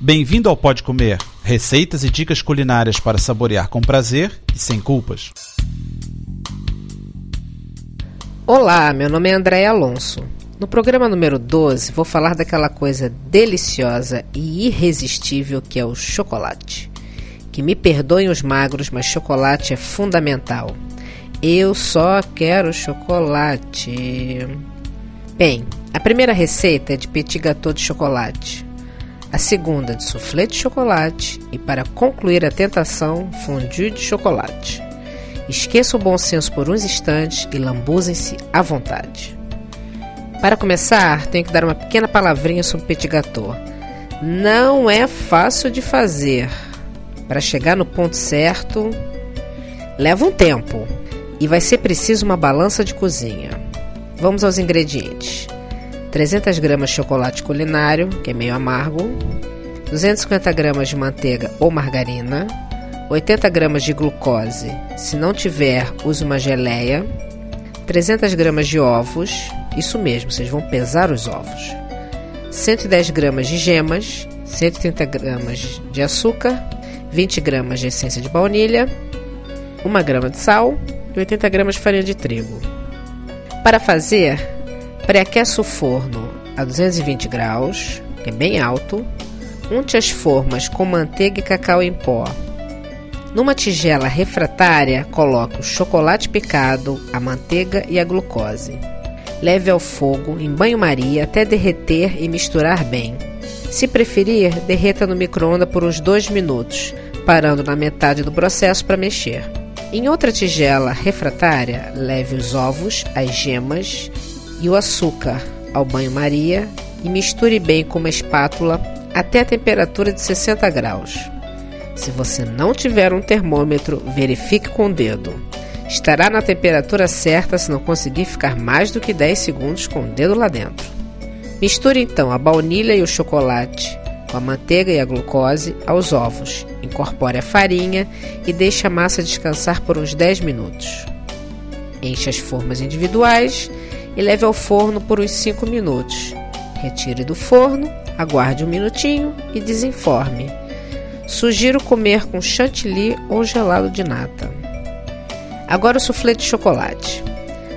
Bem-vindo ao Pode Comer, receitas e dicas culinárias para saborear com prazer e sem culpas. Olá, meu nome é André Alonso. No programa número 12, vou falar daquela coisa deliciosa e irresistível que é o chocolate. Que me perdoem os magros, mas chocolate é fundamental. Eu só quero chocolate. Bem, a primeira receita é de petit gâteau de chocolate. A segunda de soufflé de chocolate e para concluir a tentação, fondue de chocolate. Esqueça o bom senso por uns instantes e lambuzem-se à vontade. Para começar, tenho que dar uma pequena palavrinha sobre petit gâteau. Não é fácil de fazer. Para chegar no ponto certo, leva um tempo e vai ser preciso uma balança de cozinha. Vamos aos ingredientes: 300 gramas de chocolate culinário, que é meio amargo, 250 gramas de manteiga ou margarina, 80 gramas de glucose, se não tiver, use uma geleia, 300 gramas de ovos, isso mesmo, vocês vão pesar os ovos, 110 gramas de gemas, 130 gramas de açúcar, 20 gramas de essência de baunilha, 1 grama de sal e 80 gramas de farinha de trigo. Para fazer, pré-aqueça o forno a 220 graus, que é bem alto, unte as formas com manteiga e cacau em pó numa tigela refratária, coloque o chocolate picado, a manteiga e a glucose. Leve ao fogo em banho-maria até derreter e misturar bem. Se preferir, derreta no micro-ondas por uns 2 minutos, parando na metade do processo para mexer. Em outra tigela refratária, leve os ovos, as gemas e o açúcar ao banho-maria e misture bem com uma espátula até a temperatura de 60 graus. Se você não tiver um termômetro, verifique com o dedo. Estará na temperatura certa se não conseguir ficar mais do que 10 segundos com o dedo lá dentro. Misture então a baunilha e o chocolate com a manteiga e a glucose aos ovos. Incorpore a farinha e deixe a massa descansar por uns 10 minutos. Enche as formas individuais e leve ao forno por uns 5 minutos. Retire do forno, aguarde um minutinho e desenforme. Sugiro comer com chantilly ou gelado de nata. Agora o soufflé de chocolate.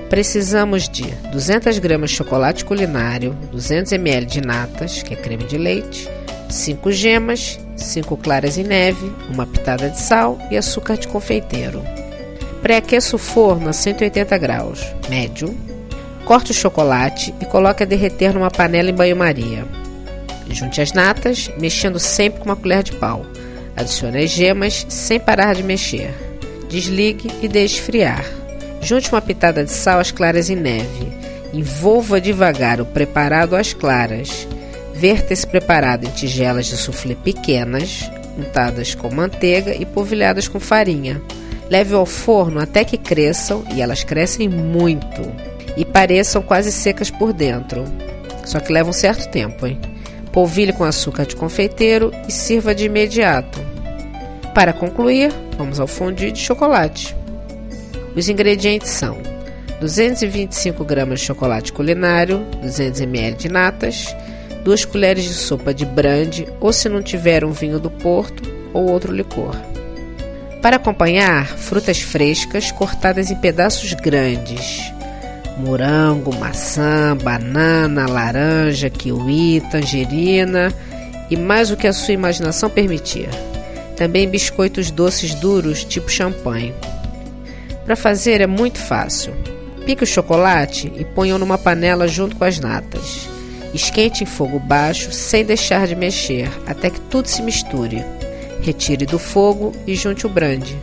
Precisamos de 200 gramas de chocolate culinário, 200 ml de natas, que é creme de leite, 5 gemas, 5 claras em neve, uma pitada de sal e açúcar de confeiteiro. Pré-aqueça o forno a 180 graus, médio. Corte o chocolate e coloque a derreter numa panela em banho-maria. Junte as natas, mexendo sempre com uma colher de pau. Adicione as gemas sem parar de mexer. Desligue e deixe esfriar. Junte uma pitada de sal às claras em neve. Envolva devagar o preparado às claras. Verta esse preparado em tigelas de soufflé pequenas, untadas com manteiga e polvilhadas com farinha. Leve ao forno até que cresçam, e elas crescem muito, e pareçam quase secas por dentro. Só que leva um certo tempo, hein? Polvilhe com açúcar de confeiteiro e sirva de imediato. Para concluir, vamos ao fondue de chocolate. Os ingredientes são 225 gramas de chocolate culinário, 200 ml de natas, 2 colheres de sopa de brande ou se não tiver um vinho do Porto ou outro licor. Para acompanhar, frutas frescas cortadas em pedaços grandes, morango, maçã, banana, laranja, kiwi, tangerina e mais o que a sua imaginação permitir. Também biscoitos doces duros, tipo champanhe. Para fazer é muito fácil. Pique o chocolate e ponha numa panela junto com as natas. Esquente em fogo baixo, sem deixar de mexer, até que tudo se misture. Retire do fogo e junte o brande.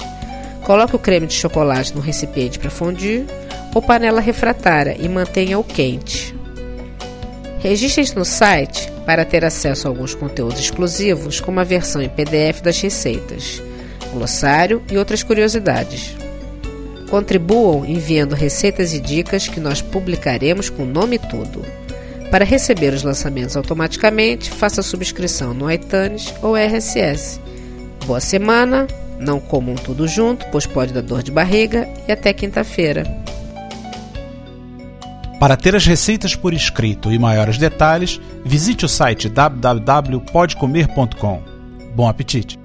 Coloque o creme de chocolate no recipiente para fundir ou panela refratária e mantenha-o quente. Registre-se no site para ter acesso a alguns conteúdos exclusivos, como a versão em PDF das receitas, glossário e outras curiosidades. Contribuam enviando receitas e dicas que nós publicaremos com o nome tudo. Para receber os lançamentos automaticamente, faça subscrição no iTunes ou RSS. Boa semana, não comam tudo junto, pois pode dar dor de barriga, e até quinta-feira. Para ter as receitas por escrito e maiores detalhes, visite o site www.podcomer.com. Bom apetite!